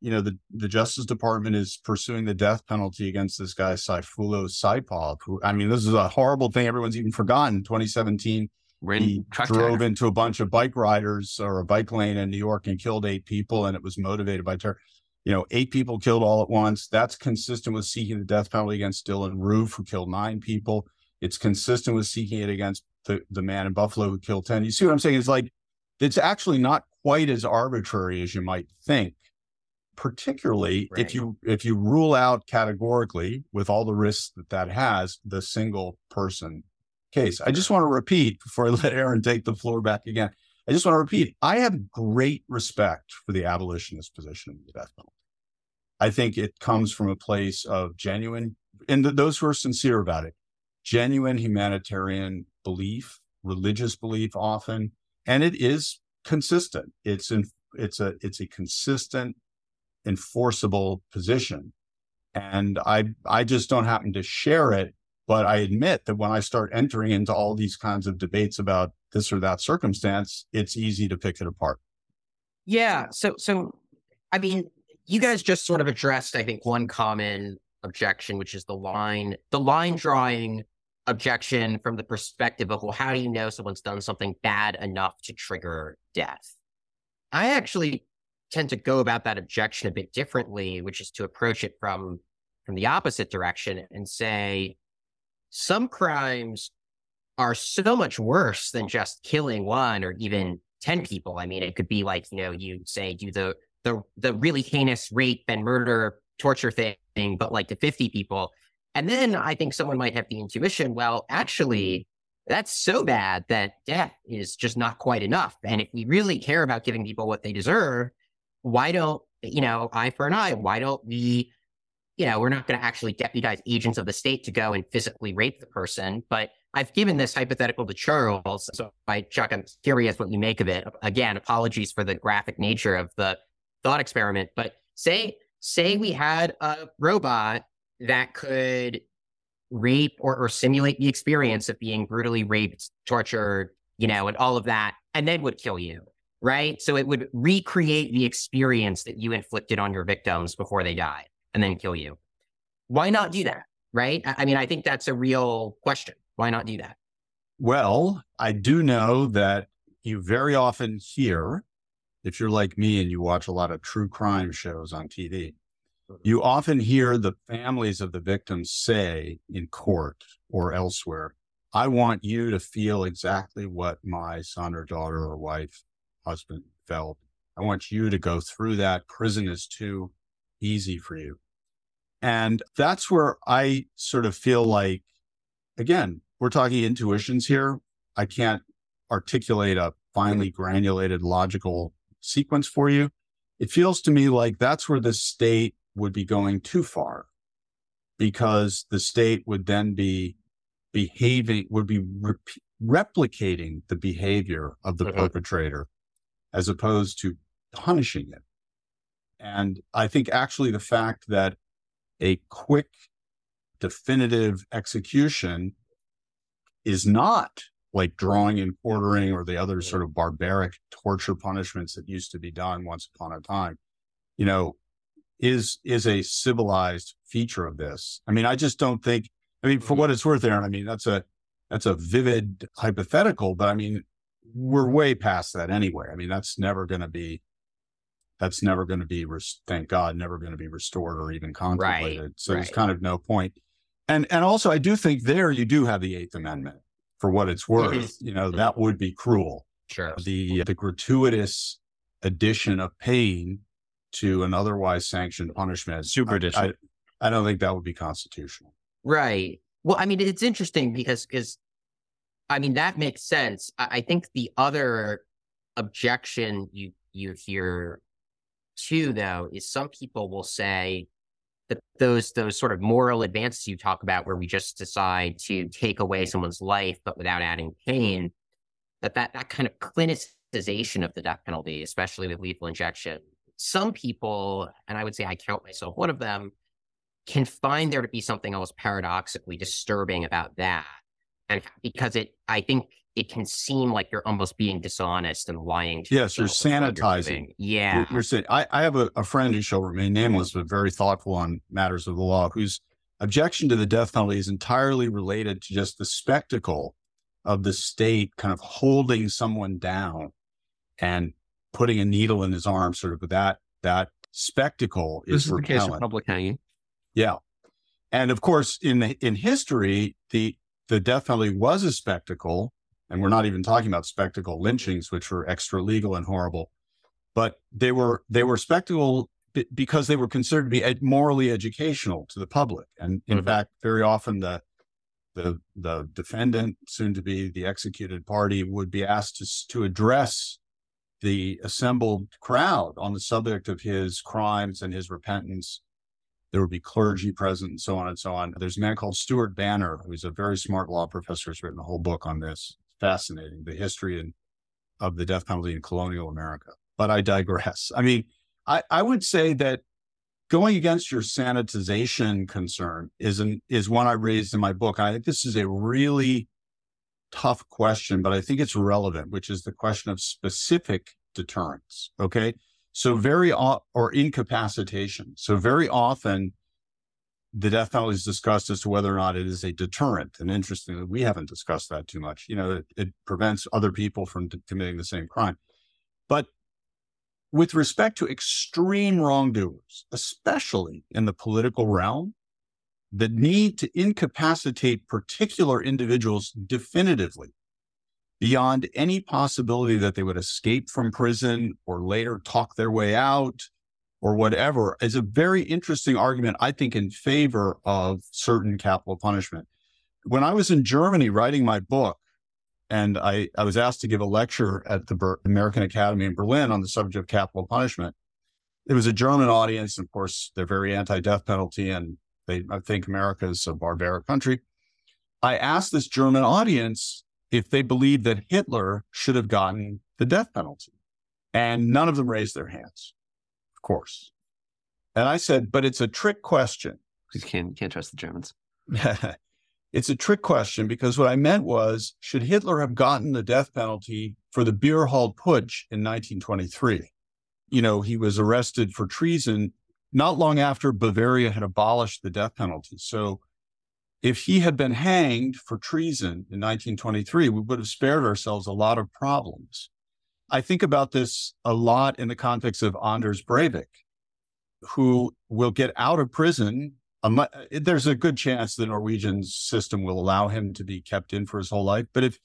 you know, the, the Justice Department is pursuing the death penalty against this guy, Sayfullo Saipov, who, I mean, this is a horrible thing everyone's even forgotten. 2017, Ran, he drove into a bunch of bike riders or a bike lane in New York and killed eight people, and it was motivated by terror. You know, eight people killed all at once. That's consistent with seeking the death penalty against Dylann Roof, who killed nine people. It's consistent with seeking it against the, the man in Buffalo who killed 10. You see what I'm saying? It's like, it's actually not quite as arbitrary as you might think particularly right. if you if you rule out categorically with all the risks that that has the single person case. I just want to repeat before i let aaron take the floor back again. I just want to repeat i have great respect for the abolitionist position of the death penalty. I think it comes from a place of genuine and those who are sincere about it genuine humanitarian belief religious belief often and it is consistent. It's in it's a it's a consistent enforceable position. And I I just don't happen to share it. But I admit that when I start entering into all these kinds of debates about this or that circumstance, it's easy to pick it apart. Yeah. So so I mean, you guys just sort of addressed, I think, one common objection, which is the line, the line drawing objection from the perspective of, well, how do you know someone's done something bad enough to trigger death? I actually tend to go about that objection a bit differently, which is to approach it from from the opposite direction and say some crimes are so much worse than just killing one or even 10 people. I mean, it could be like, you know, you say do the the the really heinous rape and murder torture thing, but like to 50 people. And then I think someone might have the intuition, well, actually, that's so bad that death is just not quite enough. And if we really care about giving people what they deserve, why don't, you know, eye for an eye? Why don't we, you know, we're not going to actually deputize agents of the state to go and physically rape the person. But I've given this hypothetical to Charles. So I, Chuck, I'm curious what you make of it. Again, apologies for the graphic nature of the thought experiment, but say, say we had a robot that could rape or, or simulate the experience of being brutally raped, tortured, you know, and all of that, and then would kill you. Right. So it would recreate the experience that you inflicted on your victims before they died and then kill you. Why not do that? Right. I mean, I think that's a real question. Why not do that? Well, I do know that you very often hear, if you're like me and you watch a lot of true crime shows on TV, mm-hmm. you often hear the families of the victims say in court or elsewhere, I want you to feel exactly what my son or daughter or wife, husband felt. I want you to go through that. Prison is too easy for you. And that's where I sort of feel like, again, we're talking intuitions here. I can't articulate a finely granulated logical sequence for you. It feels to me like that's where the state would be going too far because the state would then be behaving, would be replicating the behavior of the mm-hmm. perpetrator as opposed to punishing it. And I think actually the fact that a quick, definitive execution is not like drawing and quartering or the other sort of barbaric torture punishments that used to be done once upon a time, you know, is is a civilized feature of this. I mean, I just don't think. I mean, for mm-hmm. what it's worth, Aaron. I mean, that's a that's a vivid hypothetical, but I mean, we're way past that anyway. I mean, that's never going to be that's never going to be, thank God, never going to be restored or even contemplated. Right, so right. there's kind of no point. and and also I do think there you do have the Eighth Amendment for what it's worth. Mm-hmm. You know that would be cruel. Sure. The the gratuitous addition of pain to an otherwise sanctioned punishment. Super addition. I, I, I don't think that would be constitutional. Right. Well, I mean, it's interesting because because I mean that makes sense. I, I think the other objection you you hear too, though, is some people will say that those those sort of moral advances you talk about where we just decide to take away someone's life but without adding pain that that, that kind of clinicization of the death penalty especially with lethal injection some people and i would say i count myself one of them can find there to be something almost paradoxically disturbing about that and because it i think it can seem like you're almost being dishonest and lying to yes you're sanitizing. you're yeah. You're, you're saying I, I have a, a, friend who shall remain nameless but very thoughtful on matters of the law whose objection to the death penalty is entirely related to just the spectacle of the state kind of holding someone down and putting a needle in his arm sort of that that spectacle this is, is the case of public hanging yeah. And of course in in history the the death penalty was a spectacle and we're not even talking about spectacle lynchings, which were extra legal and horrible, but they were they were spectacle because they were considered to be morally educational to the public. And in mm-hmm. fact, very often the the the defendant, soon to be the executed party, would be asked to to address the assembled crowd on the subject of his crimes and his repentance. There would be clergy present and so on and so on. There's a man called Stuart Banner, who's a very smart law professor, has written a whole book on this It's fascinating, the history and of the death penalty in colonial America. But I digress. I mean, I, I would say that going against your sanitization concern is an, is one I raised in my book. I think this is a really tough question, but I think it's relevant, which is the question of specific deterrence. Okay. So very, or incapacitation. So very often the death penalty is discussed as to whether or not it is a deterrent. And interestingly, we haven't discussed that too much. You know, it, it prevents other people from committing the same crime. But with respect to extreme wrongdoers, especially in the political realm, the need to incapacitate particular individuals definitively beyond any possibility that they would escape from prison or later talk their way out or whatever is a very interesting argument, I think, in favor of certain capital punishment. When I was in Germany writing my book, and I, I was asked to give a lecture at the Ber- American Academy in Berlin on the subject of capital punishment. It was a German audience. And Of course, they're very anti death penalty, and they I think America is a barbaric country. I asked this German audience if they believed that Hitler should have gotten the death penalty. And none of them raised their hands of course. And I said, but it's a trick question. You can't, can't trust the Germans. it's a trick question because what I meant was should Hitler have gotten the death penalty for the beer hall putsch in 1923? You know, he was arrested for treason not long after Bavaria had abolished the death penalty. So if he had been hanged for treason in 1923, we would have spared ourselves a lot of problems. I think about this a lot in the context of Anders Breivik, who will get out of prison. Eh, there's a good chance the Norwegian system will allow him to be kept in for his whole life. But if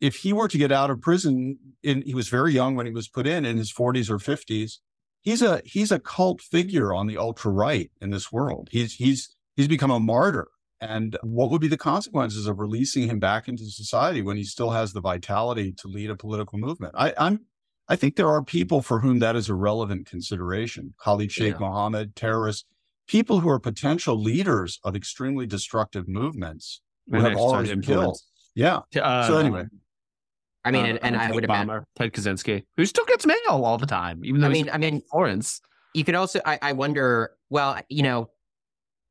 if he were to get out of prison, in, he was very young when he was put in, in his 40s or 50s. He's a he's a cult figure on the ultra right in this world. He's he's he's become a martyr and what would be the consequences of releasing him back into society when he still has the vitality to lead a political movement? I, am I think there are people for whom that is a relevant consideration. Khalid Sheikh yeah. Mohammed, terrorists, people who are potential leaders of extremely destructive movements who have already been killed. Yeah. Uh, so anyway. I mean, uh, and, and I would imagine Ted Kaczynski, who still gets mail all the time, even though I mean, I mean, Florence. You could also, I, I wonder. Well, you know,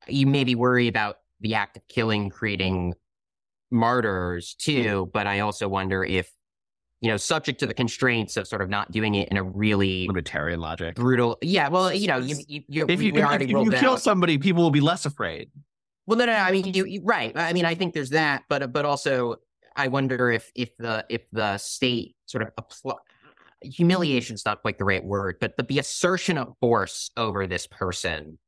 you maybe worry about the act of killing creating martyrs too. Mm-hmm. But I also wonder if, you know, subject to the constraints of sort of not doing it in a really libertarian logic, brutal. Yeah. Well, you know, you, you, you if you, if, if you kill somebody, people will be less afraid. Well, no, no, no I mean, you, you, right. I mean, I think there's that, but, but also I wonder if, if the, if the state sort of apply, humiliation is not quite the right word, but, but the assertion of force over this person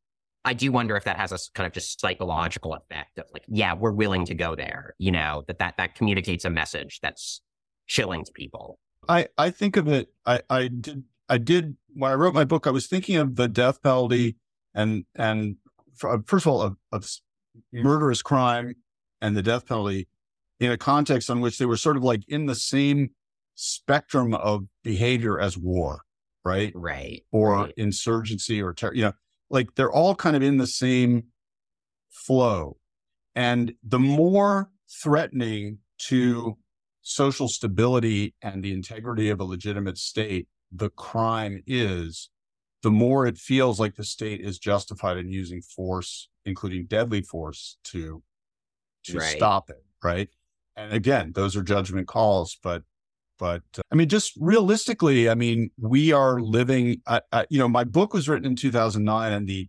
I do wonder if that has a kind of just psychological effect of like, yeah, we're willing to go there. You know, that that that communicates a message that's chilling to people. I I think of it. I I did I did when I wrote my book. I was thinking of the death penalty and and uh, first of all of, of murderous crime and the death penalty in a context on which they were sort of like in the same spectrum of behavior as war, right? Right. Or right. insurgency or terror. You know like they're all kind of in the same flow. And the more threatening to social stability and the integrity of a legitimate state the crime is, the more it feels like the state is justified in using force, including deadly force, to to right. stop it. Right. And again, those are judgment calls, but but uh, I mean, just realistically, I mean, we are living, you know, my book was written in 2009 and the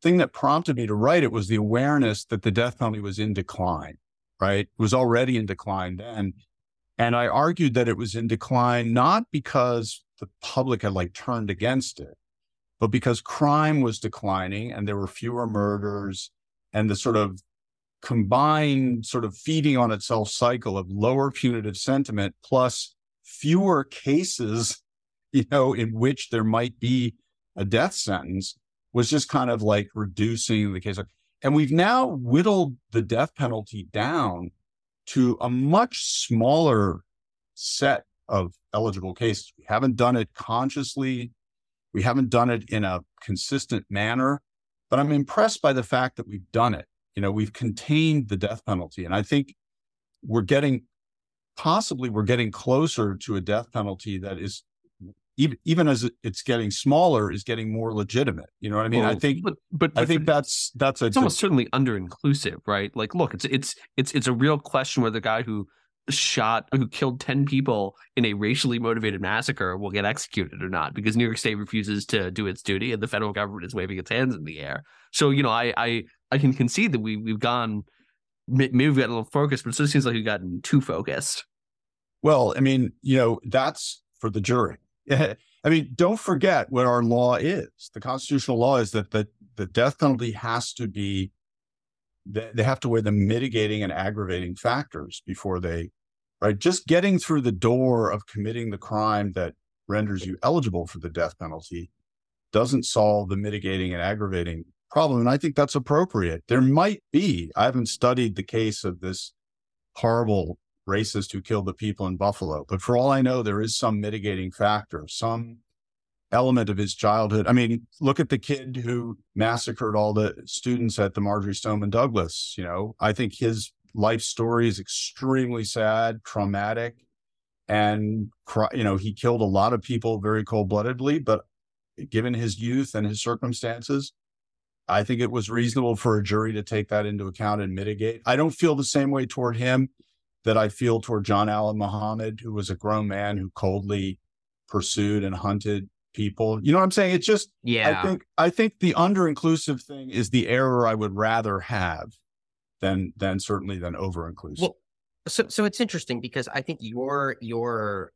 thing that prompted me to write it was the awareness that the death penalty was in decline, right? It was already in decline then. And I argued that it was in decline, not because the public had like turned against it, but because crime was declining and there were fewer murders and the sort of combined sort of feeding on itself cycle of lower punitive sentiment plus fewer cases, you know, in which there might be a death sentence was just kind of like reducing the case. And we've now whittled the death penalty down to a much smaller set of eligible cases. We haven't done it consciously. We haven't done it in a consistent manner, but I'm impressed by the fact that we've done it. You know, we've contained the death penalty. And I think we're getting possibly we're getting closer to a death penalty that is even, even as it's getting smaller is getting more legitimate you know what i mean? Well, i think but, but, but i think that's that's a it's almost certainly under inclusive right? Like look it's it's it's it's a real question where the guy who shot who killed 10 people in a racially motivated massacre will get executed or not because new york state refuses to do its duty and the federal government is waving its hands in the air. So you know i i i can concede that we we've gone maybe we've got a little focused, but it still seems like we've gotten too focused. Well, I mean, you know, that's for the jury. I mean, don't forget what our law is. The constitutional law is that the, the death penalty has to be, they have to weigh the mitigating and aggravating factors before they, right? Just getting through the door of committing the crime that renders you eligible for the death penalty doesn't solve the mitigating and aggravating problem. And I think that's appropriate. There might be, I haven't studied the case of this horrible racist who killed the people in Buffalo, but for all I know, there is some mitigating factor, some element of his childhood. I mean, look at the kid who massacred all the students at the Marjory Stoneman Douglas. You know, I think his life story is extremely sad, traumatic, and you know he killed a lot of people very cold bloodedly. But given his youth and his circumstances, I think it was reasonable for a jury to take that into account and mitigate. I don't feel the same way toward him that I feel toward John Allen Muhammad, who was a grown man who coldly pursued and hunted people. You know what I'm saying? It's just Yeah. I think I think the under inclusive thing is the error I would rather have than than certainly than over inclusive. Well, so so it's interesting because I think your your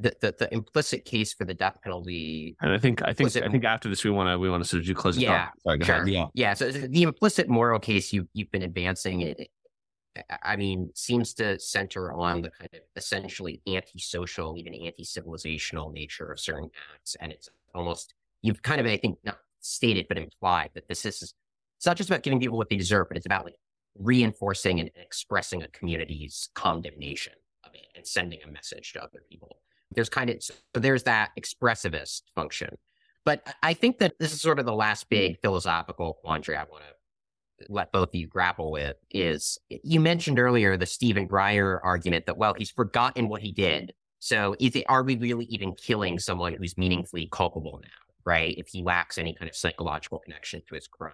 the, the the implicit case for the death penalty. And I think I think I think after this we want to we want to sort of do closing Yeah. Sorry, sure. Yeah. Yeah, so the implicit moral case you you've been advancing it. I mean, seems to center on the kind of essentially antisocial, even anti-civilizational nature of certain acts, and it's almost you've kind of, I think, not stated but implied that this is it's not just about giving people what they deserve, but it's about like reinforcing and expressing a community's condemnation of it and sending a message to other people. There's kind of so there's that expressivist function, but I think that this is sort of the last mm-hmm. big philosophical quandary I want to let both of you grapple with is you mentioned earlier the Stephen Breyer argument that, well, he's forgotten what he did. So is it, are we really even killing someone who's meaningfully culpable now, right? If he lacks any kind of psychological connection to his crime,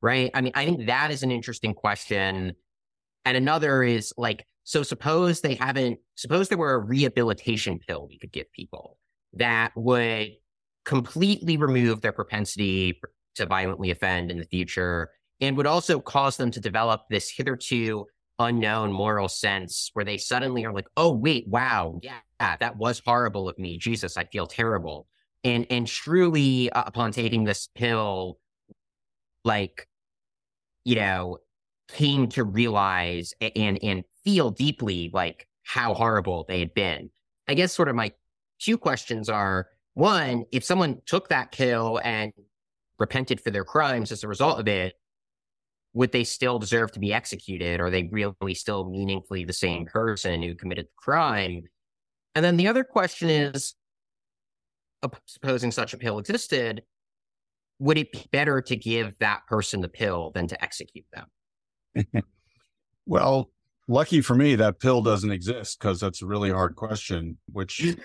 right? I mean, I think that is an interesting question. And another is like, so suppose they haven't, suppose there were a rehabilitation pill we could give people that would completely remove their propensity to violently offend in the future and would also cause them to develop this hitherto unknown moral sense where they suddenly are like, oh, wait, wow, yeah, that was horrible of me. Jesus, I feel terrible. And, and truly, uh, upon taking this pill, like, you know, came to realize and, and feel deeply like how horrible they had been. I guess sort of my two questions are one, if someone took that pill and repented for their crimes as a result of it, would they still deserve to be executed? Are they really still meaningfully the same person who committed the crime? And then the other question is supposing such a pill existed, would it be better to give that person the pill than to execute them? well, lucky for me, that pill doesn't exist because that's a really hard question, which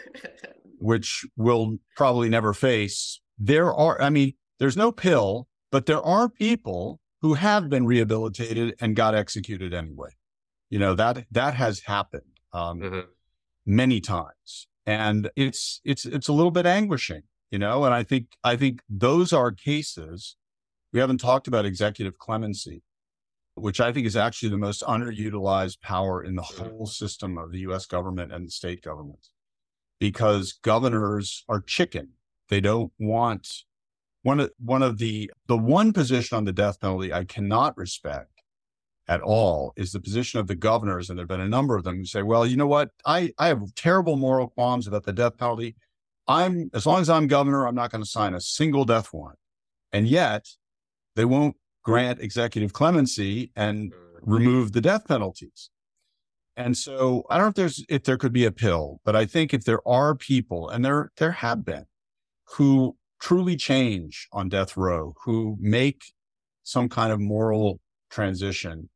which we'll probably never face. There are, I mean, there's no pill, but there are people who have been rehabilitated and got executed anyway. You know that that has happened um, Mhm. many times, and it's it's it's a little bit anguishing, you know. And I think I think those are cases. We haven't talked about executive clemency, which I think is actually the most underutilized power in the mm. whole system of the U.S. government and the state government, because governors are chicken. They don't want one of one of the the one position on the death penalty I cannot respect at all is the position of the governors, and there've been a number of them who say, "Well, you know what? I I have terrible moral qualms about the death penalty. I'm as long as I'm governor, I'm not going to sign a single death warrant." And yet, they won't grant executive clemency and mm-hmm. remove the death penalties. And so I don't know if there's if there could be a pill, but I think if there are people, and there there have been, who truly change on death row, who make some kind of moral transition,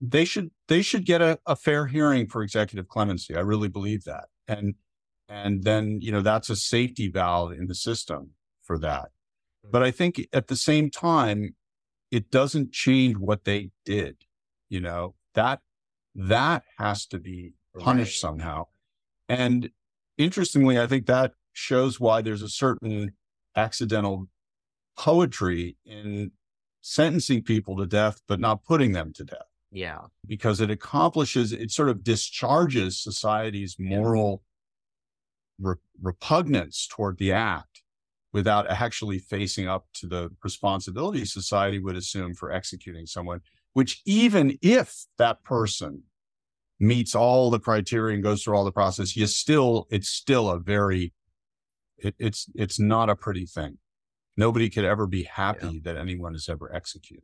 they should they should get a, a fair hearing for executive clemency. I really believe that. And and then, you know, that's a safety valve in the system for that. But mm-hmm. I think at the same time, it doesn't change what they did. You know, that that has to be punished Right. somehow. And interestingly, I think that shows why there's a certain accidental poetry in sentencing people to death, but not putting them to death Yeah. because it accomplishes, it sort of discharges society's moral re- repugnance toward the act without actually facing up to the responsibility society would assume for executing someone, which even if that person meets all the criteria and goes through all the process, you still, it's still a very, it, it's, it's not a pretty thing. Nobody could ever be happy that anyone is ever executed.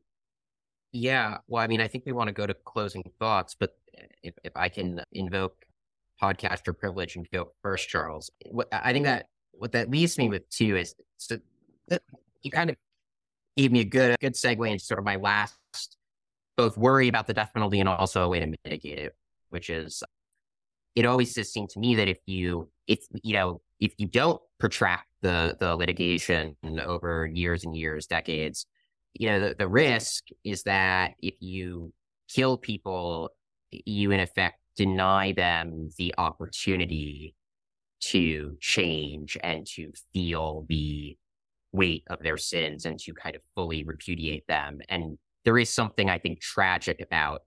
Yeah. Well, I mean, I think we want to go to closing thoughts, but eh, if, if I can invoke podcaster privilege and go first, Charles, what I think that what that leaves me with too is so uh, you kind of gave me a good good segue into sort of my last both worry about the death penalty and also a way to mitigate it, which is it always just seemed to me that if you if you know if you don't protract the the litigation over years and years, decades, you know, the, the risk is that if you kill people, you in effect deny them the opportunity to change and to feel the weight of their sins and to kind of fully repudiate them. And there is something I think tragic about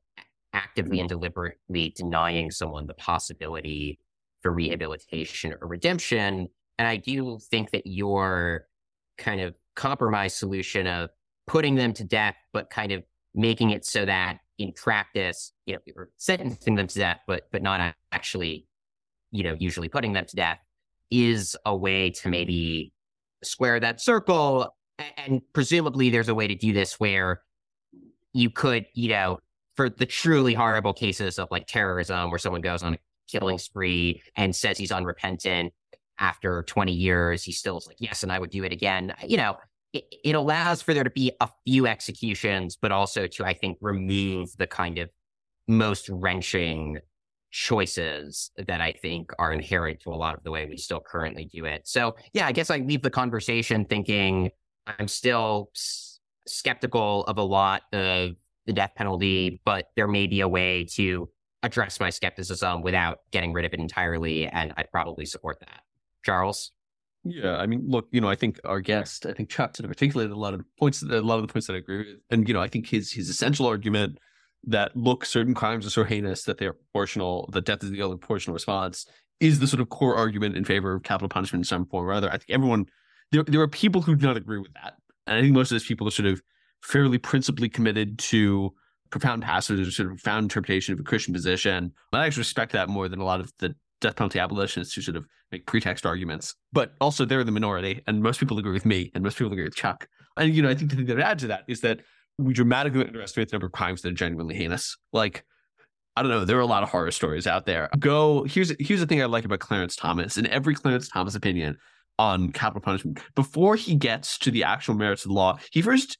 actively and mm-hmm. deliberately denying someone the possibility for rehabilitation or redemption. And I do think that your kind of compromise solution of putting them to death, but kind of making it so that in practice, you know, or sentencing them to death, but but not actually, you know, usually putting them to death is a way to maybe square that circle. And presumably there's a way to do this where you could, you know, for the truly horrible cases of like terrorism where someone goes on a killing spree and says he's unrepentant after 20 years, he still is like, yes, and I would do it again. You know, it, it allows for there to be a few executions, but also to, I think, remove the kind of most wrenching choices that I think are inherent to a lot of the way we still currently do it. So, yeah, I guess I leave the conversation thinking I'm still s- skeptical of a lot of the death penalty, but there may be a way to address my skepticism without getting rid of it entirely. And I'd probably support that. Charles? Yeah, I mean, look, you know, I think our guest, I think of articulated a lot of the points, a lot of the points that I agree with, and you know, I think his his essential argument that look, certain crimes are so heinous that they are proportional, that death is the only proportional response, is the sort of core argument in favor of capital punishment in some form or other. I think everyone, there there are people who do not agree with that, and I think most of those people are sort of fairly principally committed to profound passages or sort of profound interpretation of a Christian position. I actually respect that more than a lot of the death penalty abolitionists who sort of make pretext arguments. But also they're the minority, and most people agree with me, and most people agree with Chuck. And you know, I think the thing that would add to that is that we dramatically underestimate the number of crimes that are genuinely heinous. Like, I don't know, there are a lot of horror stories out there. Go here's here's the thing I like about Clarence Thomas. In every Clarence Thomas opinion on capital punishment, before he gets to the actual merits of the law, he first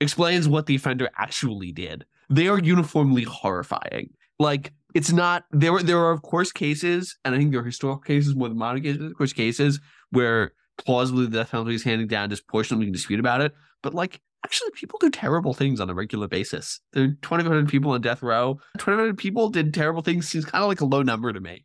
explains what the offender actually did. They are uniformly horrifying. Like it's not there. Were, there are of course cases, and I think there are historical cases more than modern cases. Of course, cases where plausibly the death penalty is handed down disproportionately. We can dispute about it, but like actually, people do terrible things on a regular basis. There are 2,500 people on death row. 2,500 people did terrible things. Seems kind of like a low number to me.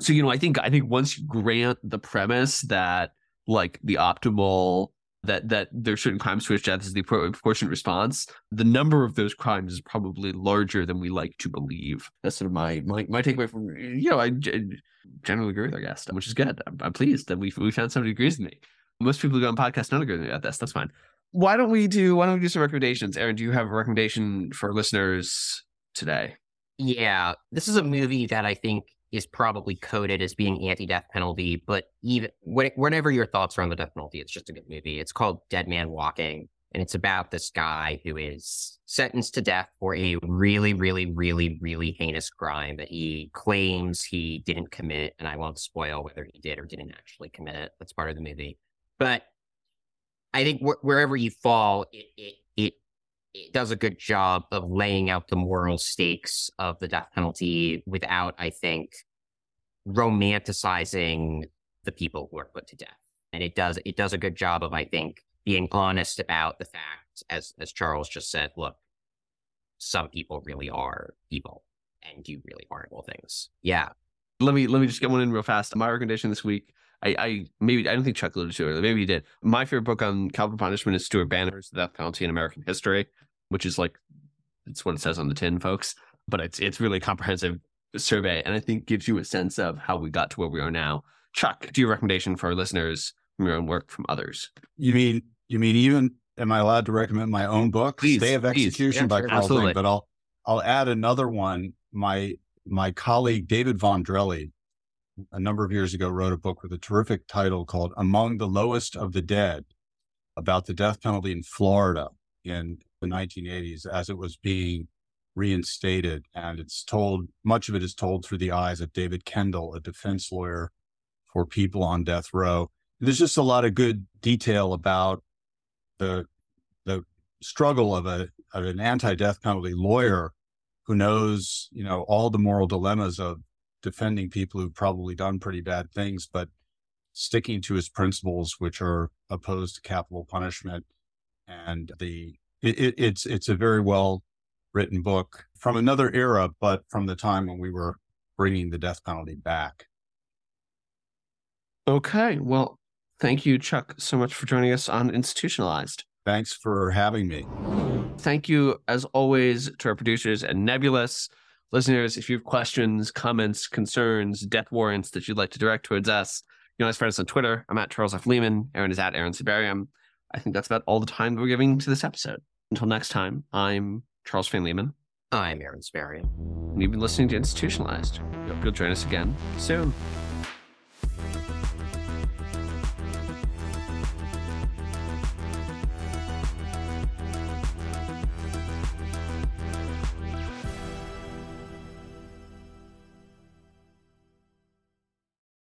So you know, I think I think once you grant the premise that like the optimal that that there's certain crimes to which death is the proportionate response. The number of those crimes is probably larger than we like to believe. That's sort of my my, my takeaway from you know I generally agree with our guest, which is good. I'm, I'm pleased that we we found somebody who agrees with me. Most people who go on podcasts don't agree with me about this. That's fine. Why don't we do Why don't we do some recommendations? Aaron, do you have a recommendation for listeners today? Yeah, this is a movie that I think is probably coded as being anti-death penalty, but even whatever your thoughts are on the death penalty, it's just a good movie. It's called Dead Man Walking, and it's about this guy who is sentenced to death for a really, really, really, really heinous crime that he claims he didn't commit, and I won't spoil whether he did or didn't actually commit it. That's part of the movie, but I think wh- wherever you fall, it, it it it does a good job of laying out the moral stakes of the death penalty without, I think, romanticizing the people who are put to death. And it does it does a good job of, I think, being honest about the fact, as as Charles just said, look, some people really are evil and do really horrible things. Yeah. Let me let me just get one in real fast. My recommendation this week I, I maybe I don't think Chuck alluded to it. Maybe he did. My favorite book on capital punishment is Stuart Banner's The Death Penalty in American History, which is like it's what it says on the tin, folks. But it's it's really a comprehensive survey, and I think gives you a sense of how we got to where we are now. Chuck, do you have a recommendation for our listeners from your own work from others? You mean you mean even am I allowed to recommend my own book, please, Stay of Execution yeah, by Carl. But I'll I'll add another one. My my colleague David Von Drehle a number of years ago wrote a book with a terrific title called Among the Lowest of the Dead about the death penalty in Florida in the 1980s as it was being reinstated. And it's told, much of it is told through the eyes of David Kendall, a defense lawyer for people on death row. There's just a lot of good detail about the, the struggle of a, of an anti-death penalty lawyer who knows, you know, all the moral dilemmas of defending people who've probably done pretty bad things, but sticking to his principles, which are opposed to capital punishment and the it, it, it's it's a very well written book from another era, but from the time when we were bringing the death penalty back. Okay, well, thank you, Chuck, so much for joining us on Institutionalized. Thanks for having me. Thank you, as always, to our producers and Nebulous. Listeners, if you have questions, comments, concerns, death warrants that you'd like to direct towards us, you can always find us on Twitter. I'm at Charles F. Lehman. Aaron is at Aaron Sibarium. I think that's about all the time that we're giving to this episode. Until next time, I'm Charles Fain Lehman. I'm Aaron Sibarium. And you've been listening to Institutionalized. We hope you'll join us again soon.